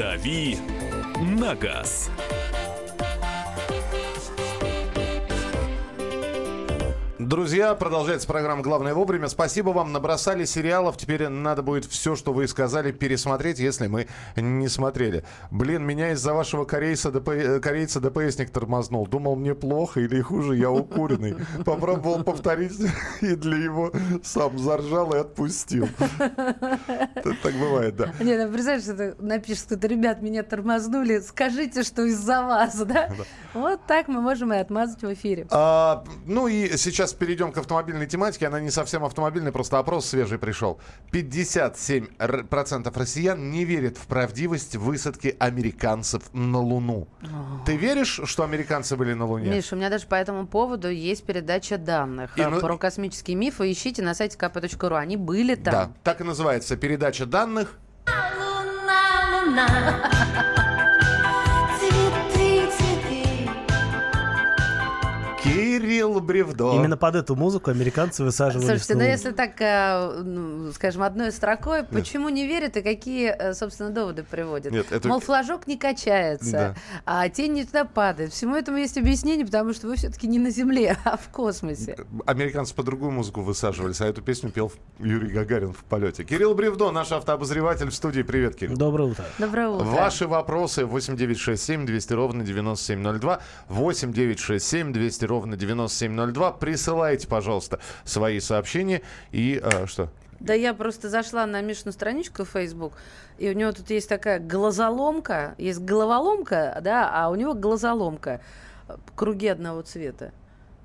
«Дави на газ». Друзья, продолжается программа «Главное вовремя». Спасибо вам, набросали сериалов. Теперь надо будет все, что вы сказали, пересмотреть, если мы не смотрели. Блин, меня из-за вашего корейца, ДП... Э, корейца ДПСник тормознул. Думал, мне плохо или хуже, я укуренный. Попробовал повторить, и для его сам заржал и отпустил. Так бывает, да. Не, ну представляешь, что напишет кто-то, ребят, меня тормознули, скажите, что из-за вас, да? Вот так мы можем и отмазать в эфире. А, ну и сейчас перейдем к автомобильной тематике. Она не совсем автомобильная, просто опрос свежий пришел. 57% россиян не верят в правдивость высадки американцев на Луну. О. Ты веришь, что американцы были на Луне? Миша, у меня даже по этому поводу есть передача данных и, ну... про космические мифы. Ищите на сайте kp.ru. Они были там. Да, так и называется передача данных. Луна, луна. Кирилл Бревдо. Именно под эту музыку американцы высаживали. Слушайте, ну если так, э, ну, скажем, одной строкой, почему не верят и какие, э, собственно, доводы приводят? Нет, это... Мол, флажок не качается, да. а тень не туда падает. Всему этому есть объяснение, потому что вы все-таки не на Земле, а в космосе. Американцы по другую музыку высаживались, а эту песню пел Юрий Гагарин в полете. Кирилл Бревдо, наш автообозреватель в студии. Привет, Кирилл. Доброе утро. Доброе утро. Ваши вопросы 8967 200 ровно 9702, 8967 200 ровно 9702. Присылайте, пожалуйста, свои сообщения. И э, что? Да я просто зашла на Мишину страничку в Facebook, и у него тут есть такая глазоломка, есть головоломка, да, а у него глазоломка, круги одного цвета.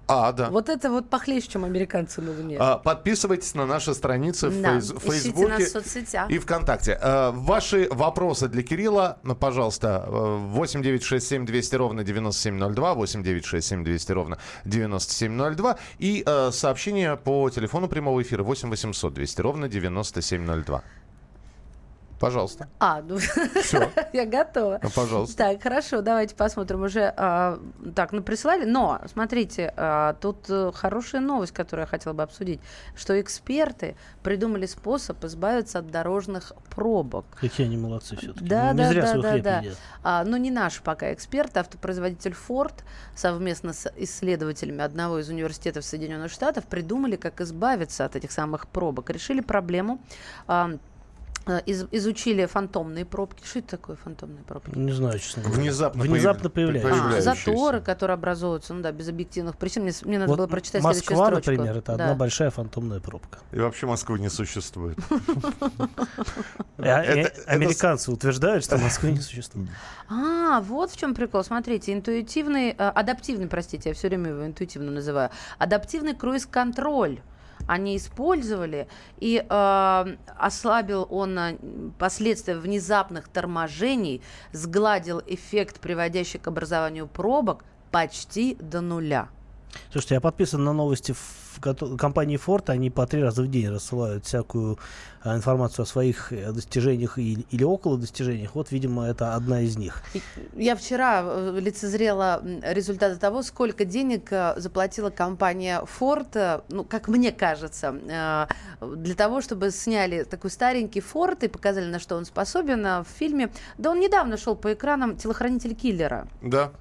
А, да. Вот это вот похлеще, чем американцы на Луне. А, подписывайтесь на наши страницы в да, Фейсбуке нас в соцсетях. и ВКонтакте. А, ваши вопросы для Кирилла, ну, пожалуйста, 8967 200 ровно 9702, 8967 200 ровно 9702 и а, сообщение по телефону прямого эфира 8 800 200 ровно 9702. Пожалуйста. А, ну Все. я готова. Ну, пожалуйста. Так, хорошо, давайте посмотрим уже. А, так, ну присылали. Но, смотрите, а, тут а, хорошая новость, которую я хотела бы обсудить, что эксперты придумали способ избавиться от дорожных пробок. Какие они молодцы все-таки. Да, не да, зря да, да, да. А, ну, не наш пока эксперт, автопроизводитель Ford совместно с исследователями одного из университетов Соединенных Штатов придумали, как избавиться от этих самых пробок. Решили проблему. А, Э, из, изучили фантомные пробки. Что это такое фантомные пробки? Не знаю, честно говоря. Внезапно, Внезапно появляются. А, заторы, которые образуются, ну да, без объективных причин. Мне, мне надо вот было прочитать Москва, следующую строчку. например, это да. одна большая фантомная пробка. И вообще Москвы не существует. А, американцы утверждают, что Москвы не существует. А, вот в чем прикол. Смотрите, интуитивный, э, адаптивный, простите, я все время его интуитивно называю, адаптивный круиз-контроль они использовали, и э, ослабил он э, последствия внезапных торможений, сгладил эффект, приводящий к образованию пробок, почти до нуля. Слушайте, я подписан на новости в компании Ford, они по три раза в день рассылают всякую а, информацию о своих э, достижениях или, или около достижениях. Вот, видимо, это одна из них. Я вчера э, лицезрела результаты того, сколько денег э, заплатила компания Ford, ну, как мне кажется, для того, чтобы сняли такой старенький Ford и показали, на что он способен в фильме. Да он недавно шел по экранам «Телохранитель киллера». Да.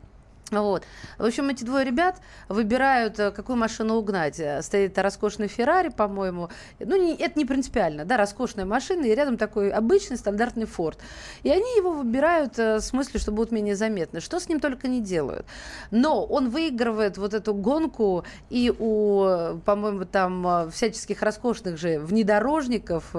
Вот. В общем, эти двое ребят выбирают, э, какую машину угнать. Э, стоит роскошный Феррари, по-моему. Ну, не, это не принципиально, да, роскошная машина, и рядом такой обычный стандартный Форд. И они его выбирают э, с мыслью, что будут менее заметны. Что с ним только не делают. Но он выигрывает вот эту гонку, и у, по-моему, там всяческих роскошных же внедорожников,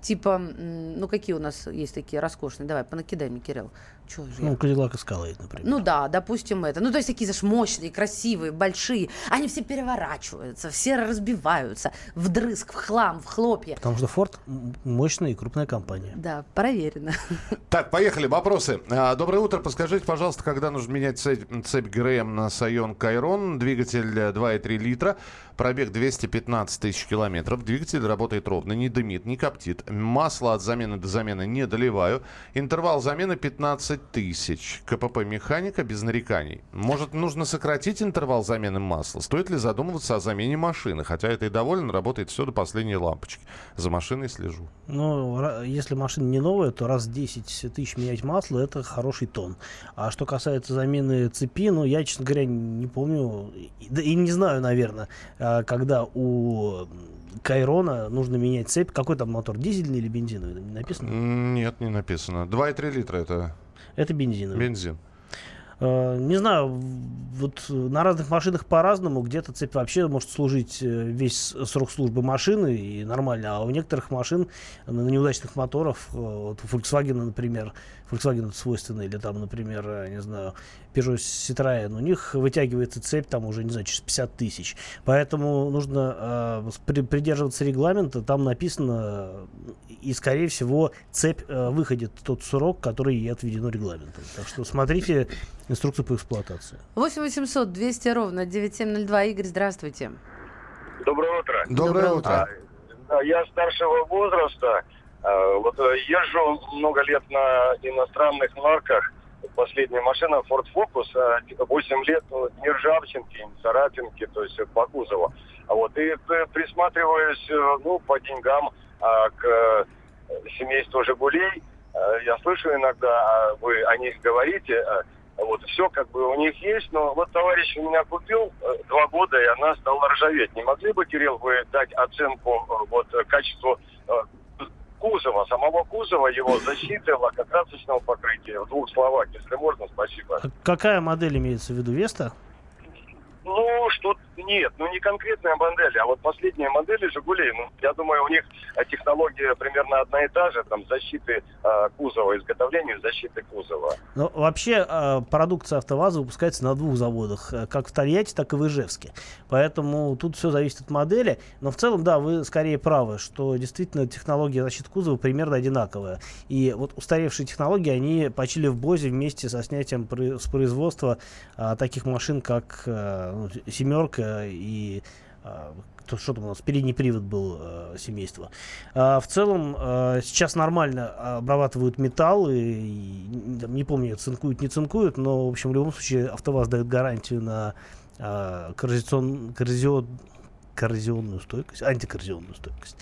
типа, ну, какие у нас есть такие роскошные? Давай, понакидай мне, Кирилл. Чего же ну, Кадиллак Эскалейд, например. Ну да, допустим, это. Ну, то есть такие, знаешь, мощные, красивые, большие. Они все переворачиваются, все разбиваются вдрызг, в хлам, в хлопья. Потому что Форд мощная и крупная компания. Да, проверено. Так, поехали, вопросы. А, доброе утро. Подскажите, пожалуйста, когда нужно менять цепь, цепь ГРМ на Сайон Кайрон, двигатель 2,3 литра. Пробег 215 тысяч километров, двигатель работает ровно, не дымит, не коптит, масло от замены до замены не доливаю, интервал замены 15 тысяч, КПП механика без нареканий. Может, нужно сократить интервал замены масла? Стоит ли задумываться о замене машины? Хотя это и доволен, работает все до последней лампочки. За машиной слежу. Ну, если машина не новая, то раз в 10 тысяч менять масло, это хороший тон. А что касается замены цепи, ну, я, честно говоря, не помню, да и не знаю, наверное, когда у Кайрона нужно менять цепь. Какой там мотор, дизельный или бензиновый? Написано? Нет, не написано. 2,3 литра это Это бензиновый. бензин. Э, Не знаю, вот э, на разных машинах по-разному. Где-то цепь вообще может служить э, весь срок службы машины и нормально, а у некоторых машин на неудачных моторов, вот у Volkswagen, например, Volkswagen это свойственно, или там, например, не знаю, Peugeot Citroën, у них вытягивается цепь там уже, не знаю, через 50 тысяч. Поэтому нужно э, при- придерживаться регламента, там написано, и, скорее всего, цепь э, выходит тот срок, который и отведено регламентом. Так что смотрите инструкцию по эксплуатации. 8 800 200 ровно 9702. Игорь, здравствуйте. Доброе утро. Доброе, Доброе утро. Да, Я старшего возраста. э, Вот э, езжу много лет на иностранных марках. Последняя машина Ford Focus, э, 8 лет ну, ни ржавчинки, ни царапинки, то есть э, по кузову. А вот и присматриваюсь, э, ну, по деньгам а, к семейству «Жигулей». Э, Я слышу иногда, а вы о них говорите, вот все как бы у них есть, но вот товарищ у меня купил э, два года, и она стала ржаветь. Не могли бы, Кирилл, вы дать оценку э, вот э, качеству кузова, самого кузова, его защиты, лакокрасочного покрытия? В двух словах, если можно, спасибо. А какая модель имеется в виду? Веста? Нет, ну не конкретная модель, а вот последние модели «Жигулей», ну, я думаю, у них э, технология примерно одна и та же, там, защиты э, кузова, изготовления защиты кузова. Ну, вообще, э, продукция АвтоВАЗа выпускается на двух заводах, э, как в Тольятти, так и в Ижевске. Поэтому тут все зависит от модели. Но в целом, да, вы скорее правы, что действительно технология защиты кузова примерно одинаковая. И вот устаревшие технологии, они почили в БОЗе вместе со снятием с производства а, таких машин, как э, ну, «семерка» и а, кто- что там у нас, передний привод был э, семейства. А, в целом, э, сейчас нормально обрабатывают металл, и, и, там, не помню, цинкуют, не цинкуют, но, в общем, в любом случае, АвтоВАЗ дает гарантию на а, коррозион- коррозион- коррозионную стойкость, антикоррозионную стойкость.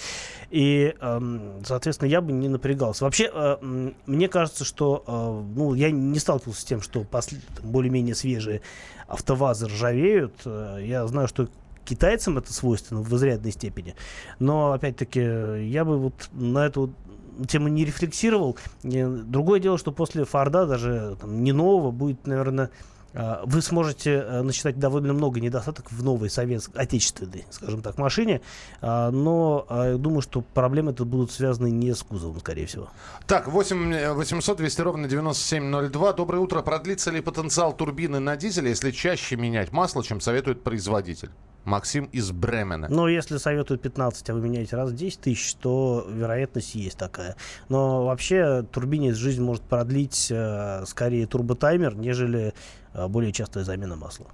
И, эм, соответственно, я бы не напрягался. Вообще, э, мне кажется, что, э, ну, я не сталкивался с тем, что более-менее свежие автовазы ржавеют. Э, Я знаю, что китайцам это свойственно в изрядной степени. Но, опять-таки, я бы вот на эту тему не рефлексировал. Другое дело, что после Форда, даже там, не нового, будет, наверное, вы сможете э, насчитать довольно много недостатков в новой советской, отечественной, скажем так, машине, а, но а, я думаю, что проблемы тут будут связаны не с кузовом, скорее всего. Так, 8 800 200 ровно 9702. Доброе утро. Продлится ли потенциал турбины на дизеле, если чаще менять масло, чем советует производитель? Максим из Бремена. Но если советуют 15, а вы меняете раз в 10 тысяч, то вероятность есть такая. Но вообще турбине жизнь может продлить э, скорее турботаймер, нежели более частая замена масла.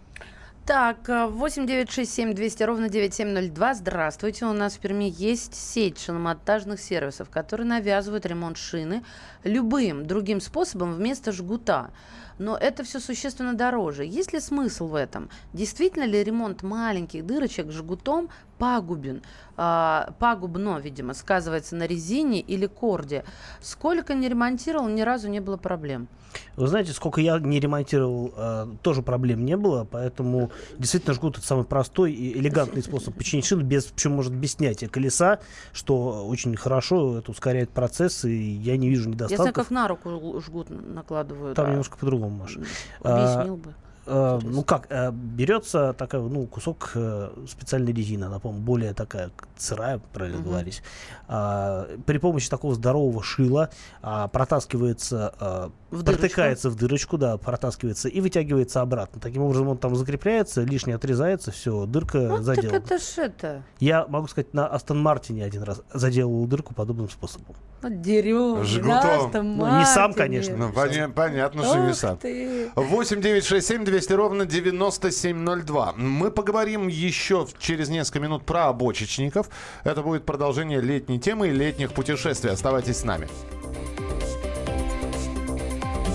Так, э, 8 9 6 7 200 ровно 9702. Здравствуйте. У нас в Перми есть сеть шиномонтажных сервисов, которые навязывают ремонт шины любым другим способом вместо жгута. Но это все существенно дороже. Есть ли смысл в этом? Действительно ли ремонт маленьких дырочек жгутом пагубен? А, пагубно, видимо, сказывается на резине или корде. Сколько не ремонтировал, ни разу не было проблем. Вы знаете, сколько я не ремонтировал, э, тоже проблем не было, поэтому действительно жгут это самый простой и элегантный способ починить шину, без, причем может без снятия колеса, что очень хорошо, это ускоряет процесс, и я не вижу Я знаю, недостатков. как на руку жгут накладывают. Там а, немножко по-другому, Маша. м, А, Объяснил бы. Интересно. ну как, э, берется такая, ну, кусок э, специальной резины, она, по-моему, более такая сырая, правильно Мгм. говорить. А, при помощи такого здорового шила а, протаскивается, а, В дырочку. протыкается в дырочку, да, протаскивается и вытягивается обратно. Таким образом он там закрепляется, лишнее отрезается, все, дырка Ну, заделана. это ж это. Я могу сказать, на Астон Мартине один раз заделал дырку подобным способом. Ну, Деревня, Жгутом. Астон Ну, не сам, конечно. Ну, поня- понятно, что не сам. ты. 8 9 6 7 200 ровно 9702. Мы поговорим еще через несколько минут про обочечников. Это будет продолжение летней темы и летних путешествий. Оставайтесь с нами.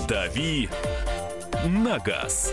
«Дави на газ».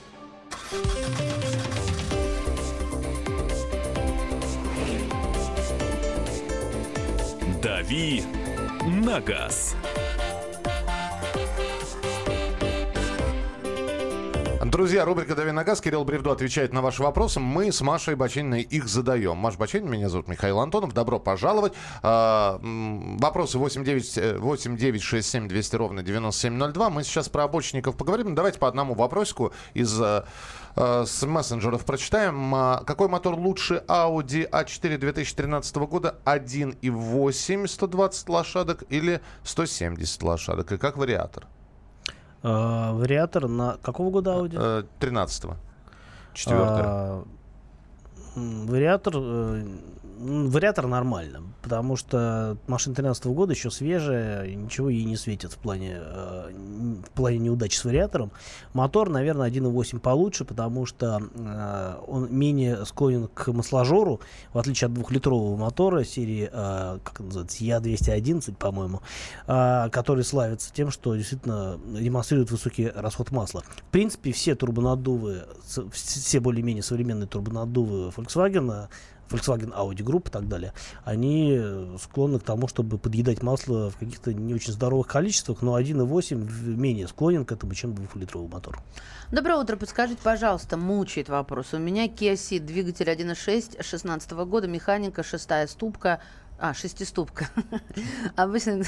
«Дави на газ». Друзья, рубрика «Дави на газ». Кирилл Бревдо отвечает на ваши вопросы. Мы с Машей Бачининой их задаем. Маша Бачинина, меня зовут Михаил Антонов. Добро пожаловать. А, вопросы 89, э, 8967 200 ровно 9702. Мы сейчас про обочинников поговорим. Давайте по одному вопросику из с мессенджеров прочитаем. А, Какой мотор лучше Audi A4 2013 года? 1,8 120 лошадок или 170 лошадок? И как вариатор? А, вариатор на какого года Audi? Э, 13-го. Четвертое. Вариатор, э, вариатор нормально, потому что машина 13 года еще свежая, ничего ей не светит в плане, э, в плане неудачи с вариатором. Мотор, наверное, 1.8 получше, потому что э, он менее склонен к масложору, в отличие от двухлитрового мотора серии, э, как называется, Я-211, по-моему, а, который славится тем, что действительно демонстрирует высокий расход масла. В принципе, все турбонаддувы, все более-менее современные турбонаддувы Volkswagen, Volkswagen Audi Group и так далее, они э, склонны к тому, чтобы подъедать масло в каких-то не очень здоровых количествах, но 1.8 в- менее склонен к этому, чем двухлитровый мотор. Доброе утро. Подскажите, пожалуйста, мучает вопрос. У меня Kia Ceed, двигатель 1.6 16 года, механика, шестая ступка, а, шестиступка. обычно,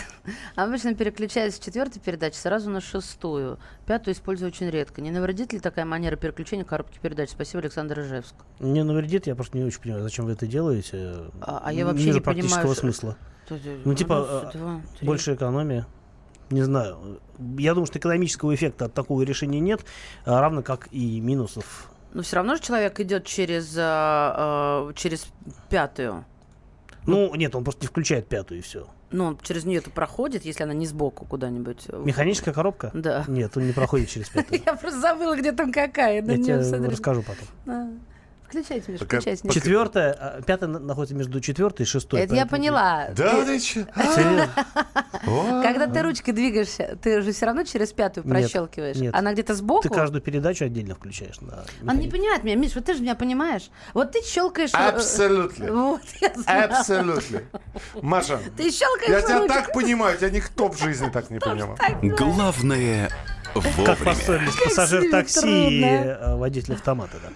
обычно переключаюсь с четвертой передачи сразу на шестую. Пятую использую очень редко. Не навредит ли такая манера переключения коробки передач? Спасибо, Александр Ижевск. Не навредит, я просто не очень понимаю, зачем вы это делаете. А- а я Не вообще не понимаю, практического что- смысла. Э, Ну, типа, раз, два, три. Больше экономия. Не знаю. Я думаю, что экономического эффекта от такого решения нет, а равно как и минусов. Но все равно же человек идет через, а, а, через пятую. Ну, нет, он просто не включает пятую и все. Ну, он через нее-то проходит, если она не сбоку куда-нибудь. Механическая коробка? Да. Нет, он не проходит через пятую. Я просто забыла, где там какая. Я тебе расскажу потом. Включайте, Миш, Пока- включайте. Миш. Четвертая, а, пятая на- находится между четвертой и шестой. Это я поэтому- поняла. Да Ты- ты чё? Серьезно? Когда ты ручкой двигаешься, ты же все равно через пятую Нет, прощелкиваешь. нет. Она где-то сбоку. Ты каждую передачу отдельно включаешь. на Он не понимает меня, Миш, вот ты же меня понимаешь. Вот ты щелкаешь. э, Абсолютно. Вот, я знаю. Абсолютно. Маша, Ты щелкаешь я тебя ручкой. так понимаю, тебя никто в жизни так не понимал. Главное Как вовремя. поссорились пассажир такси и трудно. э, водитель автомата. Да.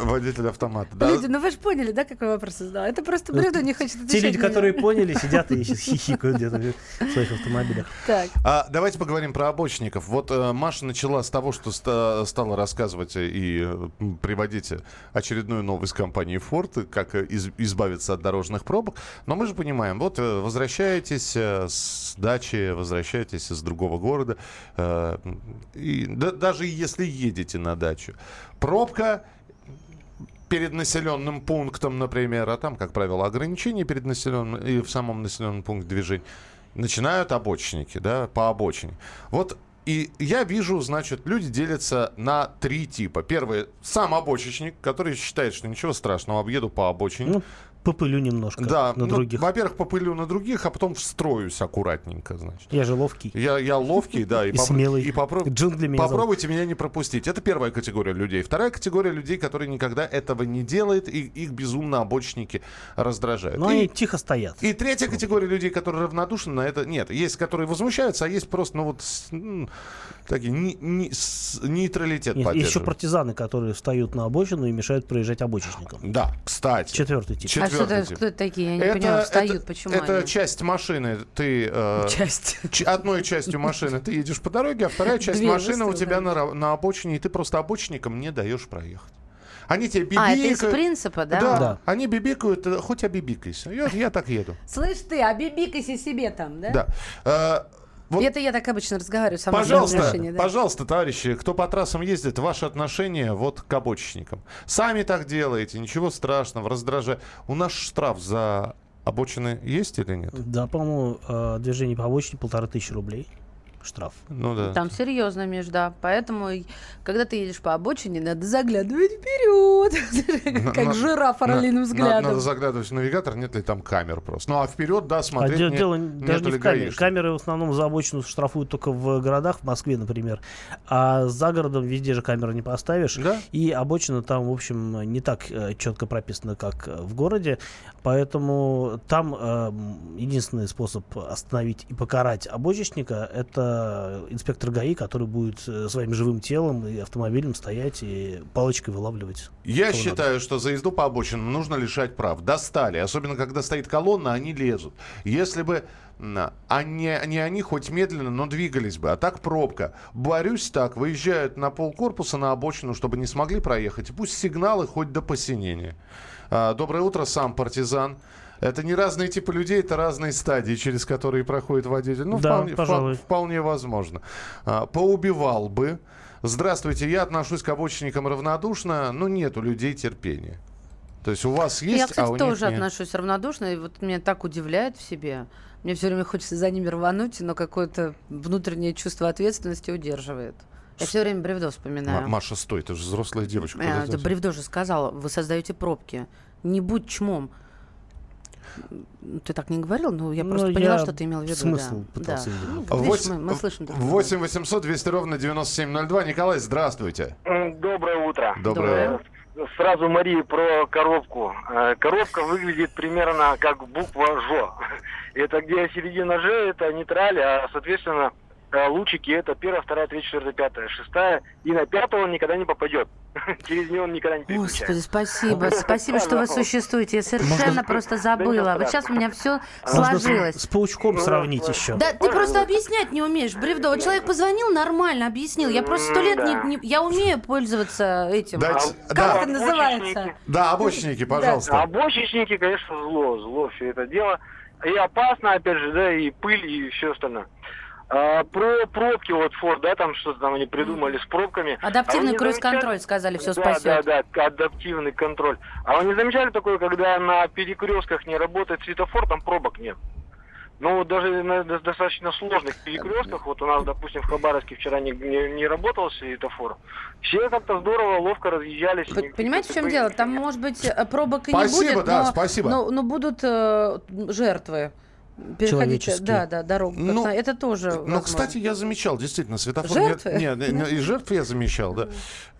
Водитель автомата. Да. Люди, ну вы же поняли, да, какой вопрос задал? Это просто Брюдо не хочет отвечать Те люди, которые поняли, сидят и сейчас хихикают где-то в своих автомобилях. Так. А, давайте поговорим про обочников. Вот э, Маша начала с того, что ста- стала рассказывать и э, приводить очередную новость компании Ford, как из- избавиться от дорожных пробок. Но мы же понимаем, вот э, возвращаетесь э, с дачи, возвращаетесь из другого города, э, и да- даже если едете на дачу, пробка перед населенным пунктом, например, а там, как правило, ограничения перед населенным и в самом населенном пункте движения, начинают обочники, да, по обочине. Вот и я вижу, значит, люди делятся на три типа. Первый сам обочечник, который считает, что ничего страшного, объеду по обочине. Ну, попылю немножко да, на ну, других. во-первых, попылю на других, а потом встроюсь аккуратненько, значит. Я же ловкий. Я, я ловкий, да, и, И попро- смелый. и попро- Джунгли меня зовут. попробуйте меня не пропустить. Это первая категория людей. Вторая категория людей, которые никогда этого не делают, и их безумно обочники раздражают. Но И- они тихо стоят. и третья категория людей, которые равнодушны на это, нет. Есть, которые возмущаются, а есть просто, ну вот, такие, ни- ни- с- нейтралитет есть еще партизаны, которые встают на обочину и мешают проезжать обочечникам. Да, кстати. Четвертый тип. А Четвертый что четвертый это, тип. кто это такие? Я не понимаю, встают, почему это они? часть машины. Ты э, Часть. ч- одной частью машины ты едешь по дороге, а вторая часть Две машины у тебя на, на обочине, и ты просто обочинникам не даешь проехать. Они тебе А, это бибикают. из принципа, да? Да, Да. они бибикают, э, хоть обибикайся. Я, я так еду. Слышь ты, обибикайся себе там, да? Да. Вот Это я так обычно разговариваю сама Пожалуйста, да. пожалуйста, товарищи, кто по трассам ездит, ваши отношения вот к обочечникам. Сами так делаете, ничего страшного, раздражает. У нас штраф за обочины есть или нет? Да, по-моему, э, движение по обочине полторы тысячи рублей. Штраф. Ну да. Там серьезно, Миш, да. Поэтому, когда ты едешь по обочине, надо заглядывать вперед. Как жираф орлиным Надо, взглядом. заглядывать в навигатор, нет ли там камер просто. Ну а вперед, да, А смотреть, дело, не- дело нет даже не в камере. Камеры в основном за обочину штрафуют только в городах, в Москве, например. А за городом везде же камеры не поставишь. Да? И обочина там, в общем, не так четко прописана, как э, в городе. Поэтому там э, единственный способ остановить и покарать обочечника это инспектор ГАИ, который будет э, своим живым телом и автомобилем стоять и палочкой вылавливать. Я считаю, что за езду по обочинам нужно лишать прав. Достали. Особенно, когда стоит колонна, они лезут. Если бы они, не они хоть медленно, но двигались бы. А так пробка. Борюсь так. Выезжают на полкорпуса на обочину, чтобы не смогли проехать. Пусть сигналы хоть до посинения. А, доброе утро, сам партизан. Это не разные типы людей, это разные стадии, через которые проходит водитель. Ну, Да, вполне, пожалуй. впол- вполне возможно. А, поубивал бы. Здравствуйте, я отношусь к обочинникам равнодушно, но нет у людей терпения. То есть у вас есть, Я, кстати, а у тоже нет. отношусь равнодушно, и вот меня так удивляет в себе. Мне все время хочется за ними рвануть, но какое-то внутреннее чувство ответственности удерживает. Я все время бревдо вспоминаю. Ма- Маша, стой, ты же взрослая девочка. Э, это бревдо же сказал, вы создаете пробки. Не будь чмом. Ты так не говорил, но я Ну, просто поняла, я что ты имел в виду. смысл да. пытался да. Ну, видишь, Восемь- мы, мы слышим друг друга. 8 800 200 ровно 9702. Николай, здравствуйте. Доброе утро. Доброе. Сразу, Марии, про коробку. Э, Коробка выглядит примерно как буква «Ж». Это где середина «Ж» — это нейтраль, а, соответственно, лучики — это первая, вторая, третья, четвертая, пятая, шестая. И на пятого он никогда не попадет. Через нее он никогда не Господи, переключается. спасибо. Спасибо, что вы существуете. Я совершенно просто забыла. Вот сейчас у меня все с- сложилось. с паучком Ну, сравнить еще. Да, ты просто объяснять не умеешь, бревдо. Вот человек позвонил, нормально объяснил. Я просто сто лет не, я умею пользоваться этим. А. Как это называется? Да, обочинники, пожалуйста. А бочечники, конечно, зло, зло все это дело. И опасно, опять же, да, и пыль, и все остальное. А, про пробки, вот Форд, да, там что-то там они придумали с пробками. Адаптивный А круиз-контроль, сказали, все да, спасет. Да, да, адаптивный контроль. А вы не замечали такое, когда на перекрестках не работает светофор, там пробок нет? Ну, вот даже на до- достаточно сложных перекрестках, вот у нас, допустим, в Хабаровске вчера не, не, не работал светофор, все как-то здорово, ловко разъезжались. П- Понимаете, в чем дело? Там, может быть, э, пробок и Спасибо, не будет, да, но, спасибо. но, но будут э, жертвы. Человеческие. да, да, дорогу. Ну, это тоже. Ну, возможно. кстати, я замечал, действительно, светофор... Жертвы? Нет, нет, нет, и жертв я замечал, да.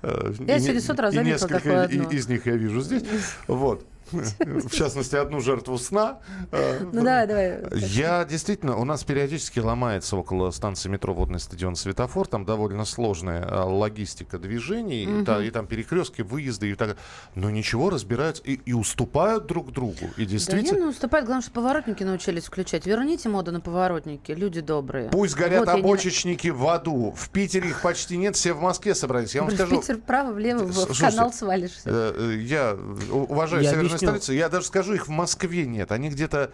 Э, Я и сегодня не- с утра заметила несколько такое и- одно. из них я вижу здесь. Вот. В частности, одну жертву сна. Э, Ну давай, давай. Я действительно, у нас периодически ломается около станции метро Водный стадион светофор, там довольно сложная а, логистика движений, и, та- и там перекрестки, выезды и так. Но ничего, разбираются и, и уступают друг другу. И Да не, действительно, ну уступает, главное, что поворотники научились включать. Верните моду на поворотники, люди добрые. пусть горят Вот я не- обочечники в аду. В Питере их почти нет, все в Москве собрались. Я вам В скажу. Питер вправо, влево, в- Слушайте, канал свалишься. э, э, Я уважаю Я северную объясню. столицу. Я даже скажу, их в Москве нет. Они где-то,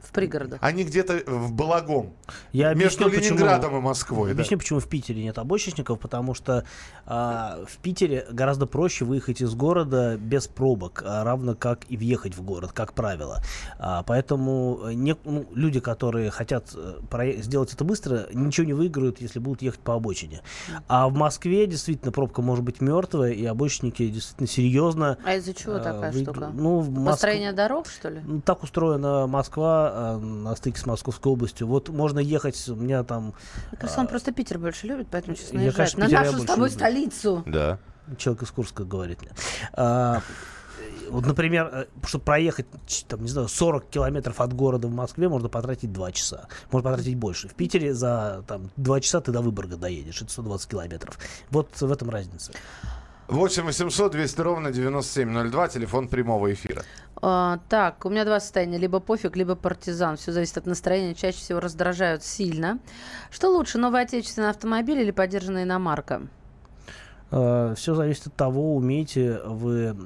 В пригородах. они где-то в Балагом. Я Между объясню, почему- Ленинградом и Москвой. да. Объясню, почему в Питере нет обочечников, потому что а, в Питере гораздо проще выехать из города без пробок, а, равно как и въехать в город, как правило. А, поэтому э, не- ну, люди, которые хотят э, сделать это быстро, ничего не выиграют, если будут ехать по обочине. А в Москве действительно пробка может быть мертвая, и обочечники действительно серьезно... А из-за чего а, такая выигр- штука? Ну, в Моск- Построение дорог, что ли? ну, так устроена Москва э, на стыке с Московской областью. Вот можно ехать, у меня там Мне кажется, он просто Питер больше любит, поэтому сейчас Я, наезжает. конечно, На Питер нашу с тобой люблю. столицу. Да. человек из Курска говорит мне. А, вот, например, чтобы проехать, там, не знаю, 40 километров от города в Москве можно потратить 2 часа. Можно потратить больше. В Питере за там, 2 часа ты до Выборга доедешь. Это 120 километров. Вот в этом разница. 8 800 200 ровно 9702, телефон прямого эфира. А, так, у меня два состояния. Либо пофиг, либо партизан. Все зависит от настроения. Чаще всего раздражают сильно. Что лучше, новый отечественный автомобиль или поддержанная иномарка? Все зависит от того, умеете вы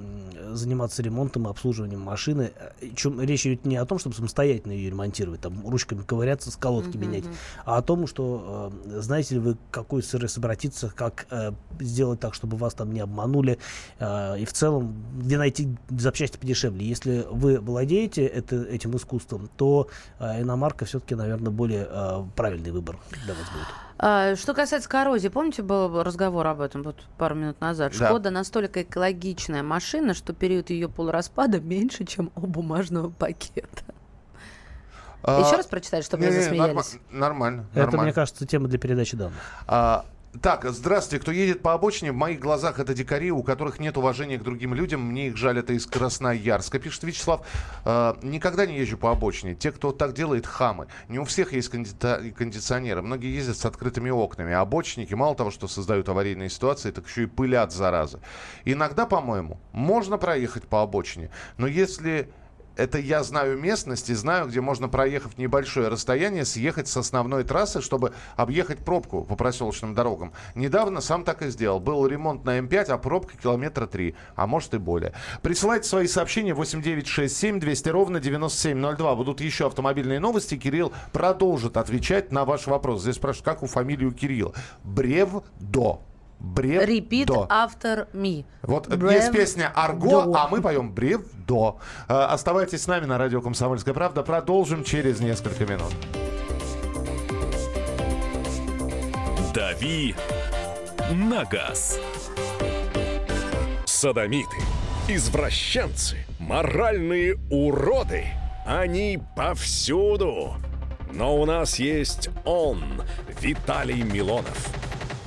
заниматься ремонтом и обслуживанием машины. Э, Чем, речь идет не о том, чтобы самостоятельно ее ремонтировать, там, ручками ковыряться, сколотки Мгм, менять, мгм. а о том, что э, знаете ли вы, какой сервис обратиться, как э, сделать так, чтобы вас там не обманули, э, и в целом, где найти запчасти подешевле. Если вы владеете это, этим искусством, то э, иномарка все-таки, наверное, более э, правильный выбор для вас будет. А, Что касается коррозии, помните, был разговор об этом вот пару минут назад? Да. Шкода настолько экологичная машина, что период ее полураспада меньше, чем у бумажного пакета. А, Еще раз прочитать, чтобы не не-не, засмеялись. норма- Нормально. Это, нормально. мне кажется, тема для передачи данных. А, так, здравствуйте. Кто едет по обочине, в моих глазах это дикари, у которых нет уважения к другим людям. Мне их жаль, это из Красноярска, пишет Вячеслав. А, никогда не езжу по обочине. Те, кто так делает, хамы. Не у всех есть кондита- кондиционеры. Многие ездят с открытыми окнами. А обочинники мало того, что создают аварийные ситуации, так еще и пылят, заразы. Иногда, по-моему, можно проехать по обочине. Но если это я знаю местность и знаю, где можно, проехав небольшое расстояние, съехать с основной трассы, чтобы объехать пробку по проселочным дорогам. Недавно сам так и сделал. Был ремонт на М5, а пробка километра 3, а может и более. Присылайте свои сообщения 8967 200 ровно 9702. Будут еще автомобильные новости. Кирилл продолжит отвечать на ваш вопрос. Здесь спрашивают, как у фамилию Кирилла. Бревдо. Бревдо. Repeat after me. Вот Брев- есть песня «Арго», до. а мы поем «Бревдо». Э, Оставайтесь с нами на радио «Комсомольская правда». Продолжим через несколько минут. «Дави на газ». Садомиты, извращенцы, моральные уроды. Они повсюду. Но у нас есть он, Виталий Милонов.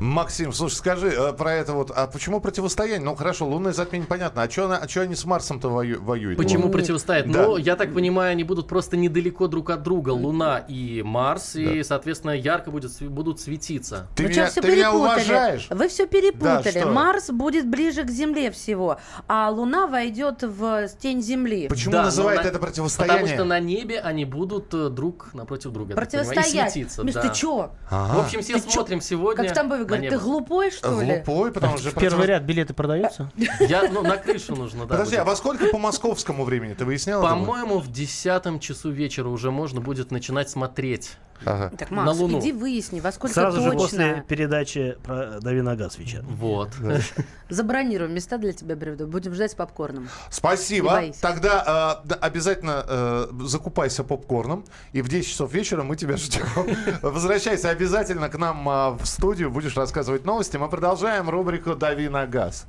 Максим, слушай, скажи э, про это вот, а почему противостояние? Ну хорошо, лунное затмение понятно, а что они с Марсом-то вою- воюют? Почему Ну, противостоят? Да. Ну, я так понимаю, они будут просто недалеко друг от друга, Луна и Марс, и, соответственно, ярко будет, будут светиться. Ты меня, что, все ты меня уважаешь? Вы все перепутали. Да? Марс будет ближе к Земле всего, а Луна войдет в тень Земли. Почему Да, называют на- это противостояние? Потому что на небе они будут э, друг напротив друга. Противостоять. светиться. Миш, да. ты чё? Ага. В общем, все Ты чё? смотрим сегодня. Как на говорит, ты глупой, что ли? Глупой, потому что... В первый ряд билеты продаются? Я, ну, на крышу нужно, да. Подожди, а во сколько по московскому времени? Ты выяснял? По-моему, в десятом часу вечера уже можно будет начинать смотреть. Ага. Так, На Макс, Луну. иди выясни, во сколько Сразу же точно. после передачи про «Дави на газ» вечер. Вот. Забронируем места для тебя, Бревдо. Будем ждать с попкорном. Спасибо. Тогда э, обязательно э, закупайся попкорном. И в 10 часов вечера мы тебя ждем. Возвращайся обязательно к нам а, в студию. Будешь рассказывать новости. Мы продолжаем рубрику «Дави на газ».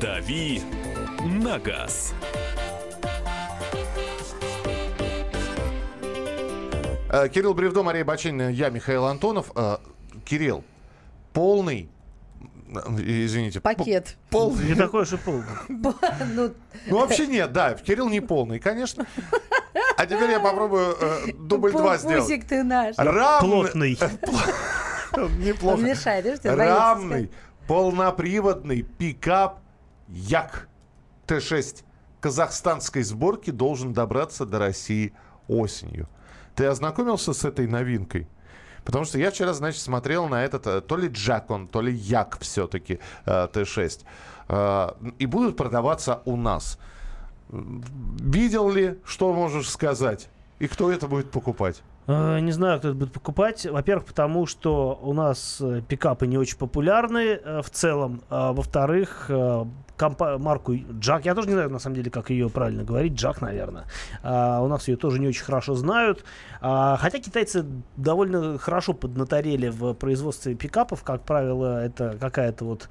«Дави на газ». Э, Кирилл Бревдо, Мария Бачинина, я, Михаил Антонов. Э, Кирилл, полный... э, Извините. Пакет. по- Полный. Не такой уж и полный. Ну, Ну, вообще нет, да. Кирилл не полный, конечно. А теперь я попробую э, дубль два сделать. Ты наш. Равный. Плотный. Неплохо. мешает, Равный, полноприводный пикап Як Т6 казахстанской сборки должен добраться до России осенью. Ты ознакомился с этой новинкой? Потому что я вчера, значит, смотрел на этот, э, то ли Джакон, то ли Як все-таки э, Т6. Э, И будут продаваться у нас. Видел ли, что можешь сказать? И кто это будет покупать? Э, Не знаю, кто это будет покупать. Во-первых, потому что у нас э, пикапы не очень популярны э, в целом. А во-вторых, компа- марку Джак, я тоже не знаю, на самом деле, как ее правильно говорить, Джак, наверное. А, у нас ее тоже не очень хорошо знают. А, хотя китайцы довольно хорошо поднаторели в производстве пикапов. Как правило, это какая-то вот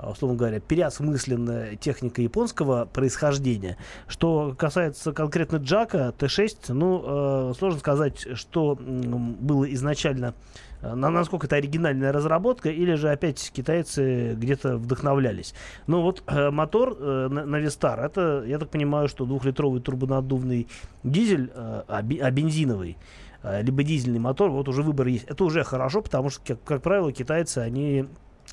условно говоря, переосмысленная техника японского происхождения. Что касается конкретно Джака Т6, ну, э, сложно сказать, что было изначально, э, на, насколько это оригинальная разработка, или же опять китайцы где-то вдохновлялись. Но вот э, мотор э, на Вистар, это, я так понимаю, что двухлитровый турбонаддувный дизель, э, а, бензиновый, э, либо дизельный мотор, вот уже выбор есть. Это уже хорошо, потому что, как, как правило, китайцы, они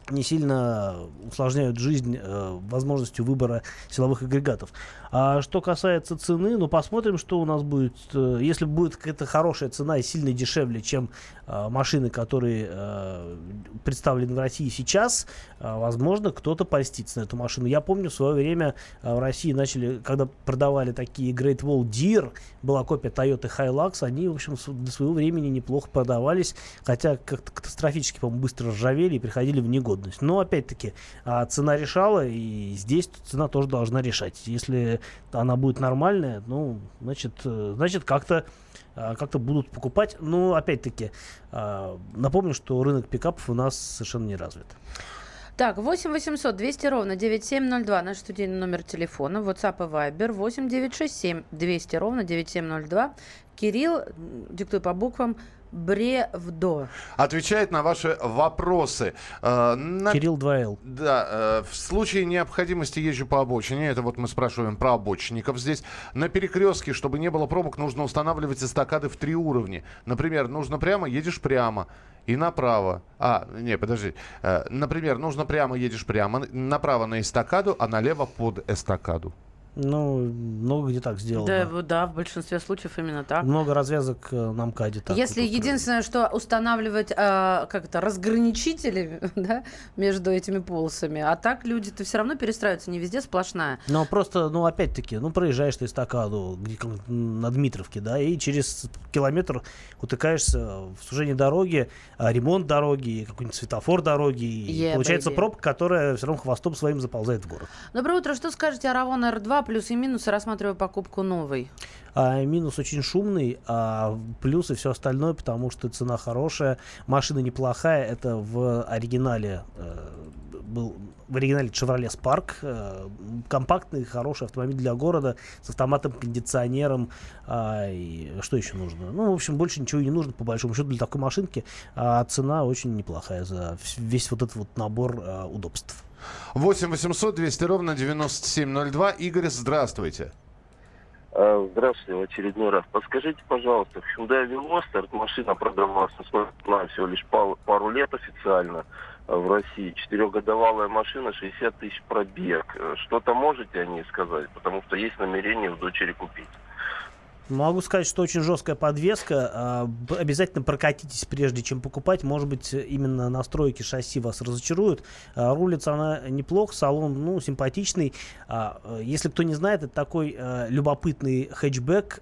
не сильно усложняют жизнь э, возможностью выбора силовых агрегатов. А что касается цены, ну посмотрим, что у нас будет. Э, если будет какая-то хорошая цена и сильно дешевле, чем э, машины, которые э, представлены в России сейчас, э, возможно, кто-то польстится на эту машину. Я помню, в свое время э, в России начали, когда продавали такие Great Wall Deer, была копия Toyota Hilux, они, в общем, до своего времени неплохо продавались, хотя как-то катастрофически, по-моему, быстро ржавели и приходили в негодность. Но, опять-таки, а, цена решала, и здесь цена тоже должна решать. Если она будет нормальная, ну, значит, э, значит как-то а, как-то будут покупать. Но, опять-таки, а, напомню, что рынок пикапов у нас совершенно не развит. Так, 8 800 200 ровно 9702, наш студийный номер телефона, WhatsApp и Viber 8 967 200 ровно 9702. Кирилл, диктуй по буквам, Бревдо. Отвечает на ваши вопросы. Э, на- Кирилл 2Л. Да, э, в случае необходимости езжу по обочине. Это вот мы спрашиваем про обочинников здесь. На перекрестке, чтобы не было пробок, нужно устанавливать эстакады в три уровня. Например, нужно прямо, едешь прямо и направо. А, не, подожди. Э, например, нужно прямо, едешь прямо, направо на эстакаду, а налево под эстакаду. Ну, много где так сделано. Да, да, в большинстве случаев именно так. Много развязок э, на МКАДе. так Если вот единственное, что устанавливать а, как это разграничители да, между этими полосами, а так люди-то все равно перестраиваются, не везде сплошная. Но просто, ну, опять-таки, ну, проезжаешь ты эстакаду где, на Дмитровке, да, и через километр утыкаешься в сужение дороги, а, ремонт дороги, какой-нибудь светофор дороги, и Yeah, получается baby. пробка, которая все равно хвостом своим заползает в город. Доброе утро, что скажете о Равон R2 плюсы и минусы, рассматривая покупку новой? А минус очень шумный, а плюс и все остальное, потому что цена хорошая, машина неплохая. Это в оригинале э, был в оригинале Chevrolet Spark. э, компактный, хороший автомобиль для города с автоматом, кондиционером. а, и что еще нужно? Ну, в общем, больше ничего не нужно, по большому счету, для такой машинки. А цена очень неплохая за весь вот этот вот набор а, удобств. 8 800 200 ровно 9702. Игорь, здравствуйте. А, Здравствуйте, в очередной раз. Подскажите, пожалуйста, Hyundai Veloster, машина продавалась, знаю, всего лишь пару лет официально а, в России. Четырехгодовалая машина, 60 тысяч пробег. Э, Что-то можете о ней сказать? Потому что есть намерение у дочери купить. Могу сказать, что очень жесткая подвеска. А, Обязательно прокатитесь, прежде чем покупать. Может быть, именно настройки шасси вас разочаруют. А, Рулится она неплохо, салон ну, симпатичный. А, э, Если кто не знает, это такой любопытный хэтчбэк,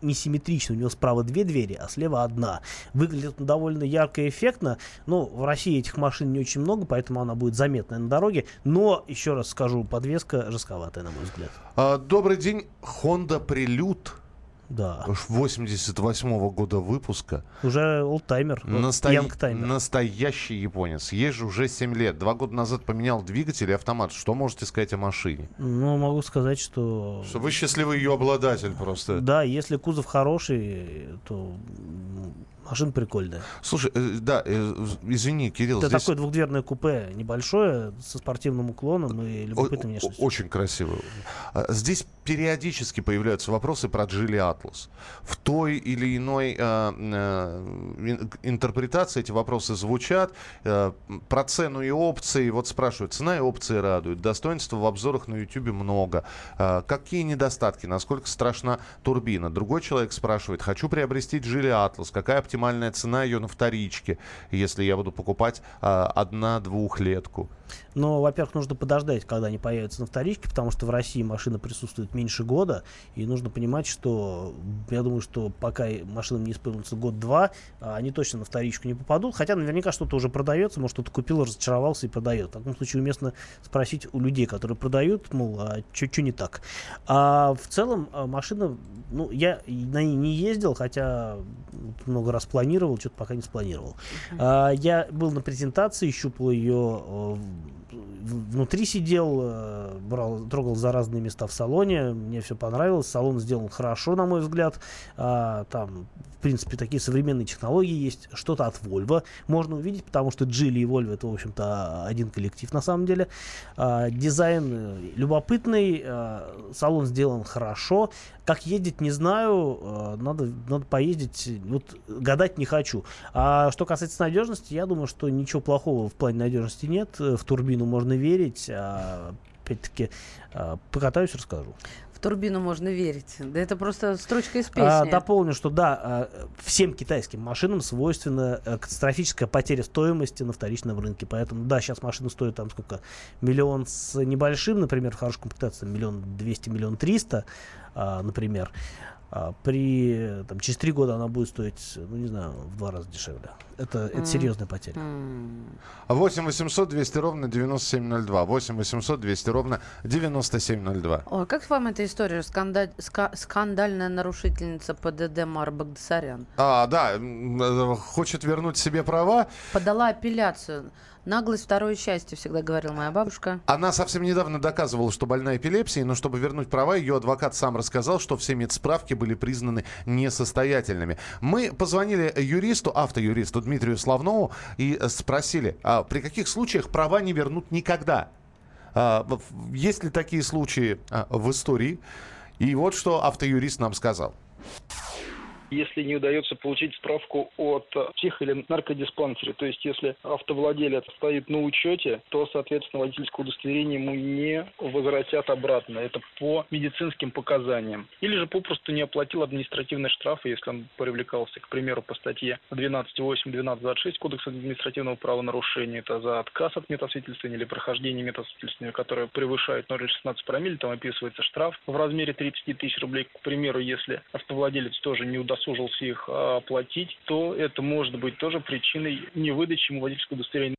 несимметричный. У него справа две двери, а слева одна. Выглядит он довольно ярко и эффектно. Ну, в России этих машин не очень много, поэтому она будет заметная на дороге. Но, еще раз скажу, подвеска жестковатая, на мой взгляд. Добрый день. Honda Prelude. Да. 88 года выпуска. Уже олдтаймер. Янгтаймер. Настоящий японец. Езжу уже 7 лет. Два года назад поменял двигатель и автомат. Что можете сказать о машине? Ну, могу сказать, что... Что вы счастливый ее обладатель просто. Да, если кузов хороший, то машина прикольная. Слушай, э, да, э, извини, Кирилл, Это здесь такое двухдверное купе небольшое, со спортивным уклоном и любопытной внешностью. очень красиво. А, Здесь периодически появляются вопросы про Джили Атлас. В той или иной э, э, ин- интерпретации эти вопросы звучат. Э, про цену и опции. Вот спрашивают, цена и опции радуют. Достоинства в обзорах на YouTube много. Э, какие недостатки? Насколько страшна турбина? Другой человек спрашивает, хочу приобрести Джили Атлас. Какая оптимальная оптимальная цена ее на вторичке, если я буду покупать а, одна-двухлетку? Но, во-первых, нужно подождать, когда они появятся на вторичке, потому что в России машина присутствует меньше года, и нужно понимать, что я думаю, что пока машинам не исполнится год-два, а, они точно на вторичку не попадут, хотя наверняка что-то уже продается, может, кто-то купил, разочаровался и продает. В таком случае уместно спросить у людей, которые продают, мол, а что не так. А в целом а, машина, ну, я на ней не ездил, хотя много раз планировал, что-то пока не спланировал. А, я был на презентации, щупал ее э, внутри сидел, э, брал, трогал за разные места в салоне. Мне все понравилось. Салон сделан хорошо, на мой взгляд. А, там, принципе, такие современные технологии есть. Что-то от Volvo можно увидеть, потому что Geely и Volvo это, в общем-то, один коллектив на самом деле. А, дизайн э, любопытный, а, салон сделан хорошо. Как ездить, не знаю. А, надо, надо поездить. Вот гадать не хочу. А что касается надежности, я думаю, что ничего плохого в плане надежности нет. В турбину можно верить. А, опять-таки, а, покатаюсь, расскажу. В турбину можно верить. Да это просто строчка из песни. А, дополню, что да, а, всем китайским машинам свойственна э, катастрофическая потеря стоимости на вторичном рынке. Поэтому, да, сейчас машина стоит там сколько? Миллион с небольшим, например, в хорошей комплектации, миллион двести, миллион триста, а, например. А при, там, через три года она будет стоить, ну, не знаю, в два раза дешевле. Это, это серьезная потеря. 8 800 200 ровно 9702. 8 800 200 ровно 9702. Ой, как вам эта история? Скандаль... ска- скандальная нарушительница ПДД Мара Багдасарян. А, да, м, э, хочет вернуть себе права. Подала апелляцию. Наглость второе счастье, всегда говорила моя бабушка. Она совсем недавно доказывала, что больна эпилепсией, но чтобы вернуть права, ее адвокат сам рассказал, что все медсправки были признаны несостоятельными. Мы позвонили юристу, автоюристу Дмитрию Славнову и спросили, а при каких случаях права не вернут никогда? А, есть ли такие случаи а, в истории? И вот что автоюрист нам сказал. Если не удается получить справку от э, псих- или наркодиспансере. То есть, если автовладелец стоит на учете, то, соответственно, водительское удостоверение ему не возвратят обратно. Это по медицинским показаниям. Или же попросту не оплатил административный штраф, если он привлекался, к примеру, по статье 12.8-12.26 Кодекса административного правонарушения. Это за отказ от метасвидетельствования или прохождение метасвидетельствования, которое превышает 0,16 промилле, там описывается штраф в размере 30 тысяч рублей. К примеру, если автовладелец тоже не удосужился их а, оплатить, то это может быть тоже причиной невыдачи ему водительского удостоверения.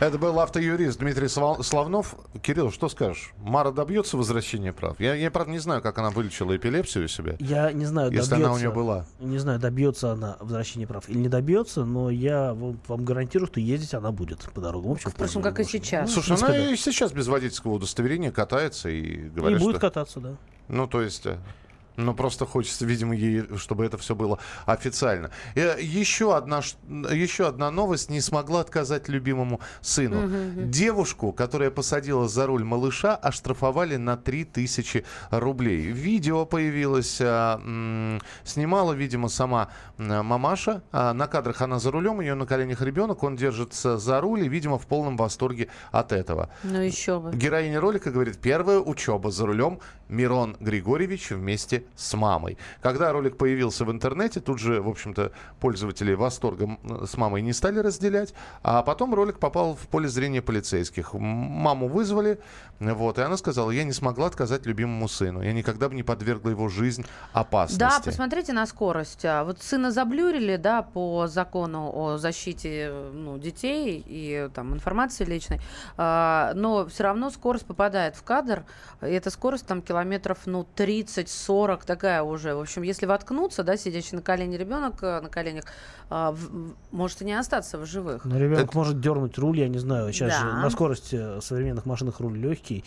Это был автоюрист Дмитрий Славнов. Кирилл, что скажешь? Мара добьется возвращения прав? Я, я, правда, не знаю, как она вылечила эпилепсию у себя. Я не знаю, Если добьется, она у нее была. Не знаю, добьется она возвращения прав или не добьется, но я вам, вам гарантирую, что ездить она будет по дорогам. В общем, Впрочем, как и сейчас. Слушай, Ну, она сказать. и сейчас без водительского удостоверения катается и И говорит, будет что... кататься, да. Ну, то есть... э, Ну, просто хочется, видимо, ей, чтобы это все было официально. Э, Еще одна, еще одна новость. Не смогла отказать любимому сыну. Мгм. Девушку, которая посадила за руль малыша, оштрафовали на 3000 рублей. Видео появилось. а, Снимала, видимо, сама мамаша. А, На кадрах она за рулем, у нее на коленях ребенок. Он держится за руль и, видимо, в полном восторге от этого. Ну еще бы. Героиня ролика говорит, первая учеба за рулем Мирон Григорьевич вместе с мамой. Когда ролик появился в интернете, тут же, в общем-то, пользователи восторгом с мамой не стали разделять, а потом ролик попал в поле зрения полицейских. Маму вызвали, вот, и она сказала, я не смогла отказать любимому сыну, я никогда бы не подвергла его жизнь опасности. Да, посмотрите на скорость. А Вот сына заблюрили, да, по закону о защите ну, детей и там информации личной, А, но все равно скорость попадает в кадр, и эта скорость там километров, ну, 30-40, такая уже. В общем, если воткнуться, да, сидящий на колене ребенок э, на коленях, а, в- может и не остаться в живых. Но ребенок может дернуть руль, я не знаю. Сейчас Да. же на скорости современных машинах руль легкий.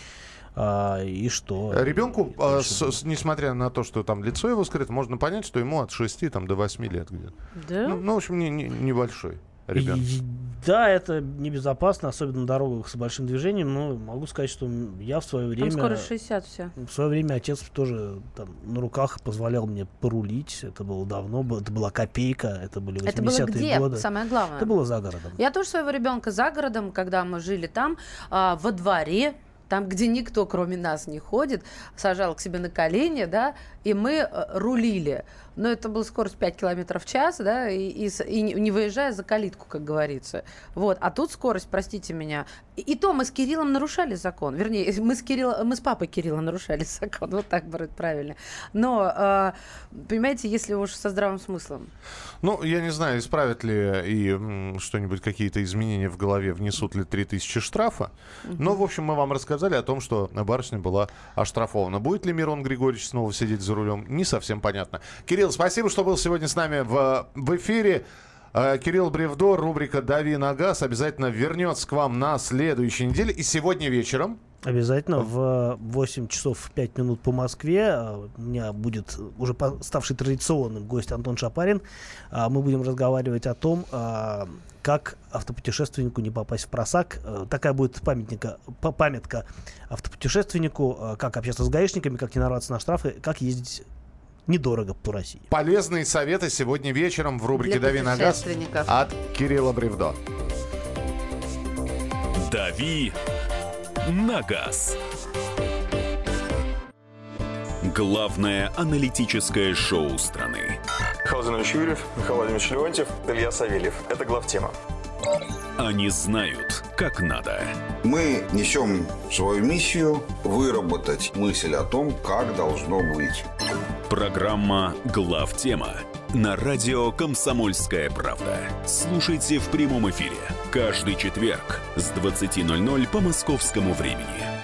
А, и что? Ребенку, э, с- с- несмотря на то, что там лицо его скрыто, можно понять, что ему от 6 там, до 8 лет где-то. Да? Ну, ну, в общем, не, не- небольшой ребенок. И- Да, это небезопасно, особенно на дорогах с большим движением, но могу сказать, что я в свое время... Там скоро 60 все. В свое время отец тоже там, на руках позволял мне порулить. Это было давно, это была копейка, это были 80-е Это было где? годы. Самое главное. Это было за городом. Я тоже своего ребенка за городом, когда мы жили там, а, во дворе там, где никто, кроме нас, не ходит, сажал к себе на колени, да, и мы э, рулили. Но это была скорость 5 километров в час, да, и, и, и не выезжая за калитку, как говорится. Вот. А тут скорость, простите меня. И, и то мы с Кириллом нарушали закон. Вернее, мы с, Кирилл, мы с папой Кирилла нарушали закон. Вот так будет правильно. Но, э, понимаете, если уж со здравым смыслом. Ну, я не знаю, исправят ли и что-нибудь, какие-то изменения в голове, внесут ли 3000 штрафа. Но, в общем, мы вам рассказали о том, что барышня была оштрафована. Будет ли Мирон Григорьевич снова сидеть за рулем, не совсем понятно. Кирилл, спасибо, что был сегодня с нами в, в эфире. Э, Кирилл Бревдо, рубрика «Дави на газ» обязательно вернется к вам на следующей неделе. И сегодня вечером Обязательно в 8 часов 5 минут по Москве э, у меня будет уже ставший традиционным гость Антон Шапарин. А, мы будем разговаривать о том, как автопутешественнику не попасть в просак. Э, такая будет памятника, памятка автопутешественнику, как общаться с гаишниками, как не нарваться на штрафы, как ездить недорого по России. Полезные советы сегодня вечером в рубрике «Дави на газ» от Кирилла Бревдо. «Дави на газ». Главное аналитическое шоу страны. Михаил Зинович Юрьев, Михаил Владимирович Леонтьев, Илья Савельев. Это главтема. Они знают, как надо. Мы несем свою миссию выработать мысль о том, как должно быть. Программа «Главтема» на радио «Комсомольская правда». Слушайте в прямом эфире каждый четверг с 20.00 по московскому времени.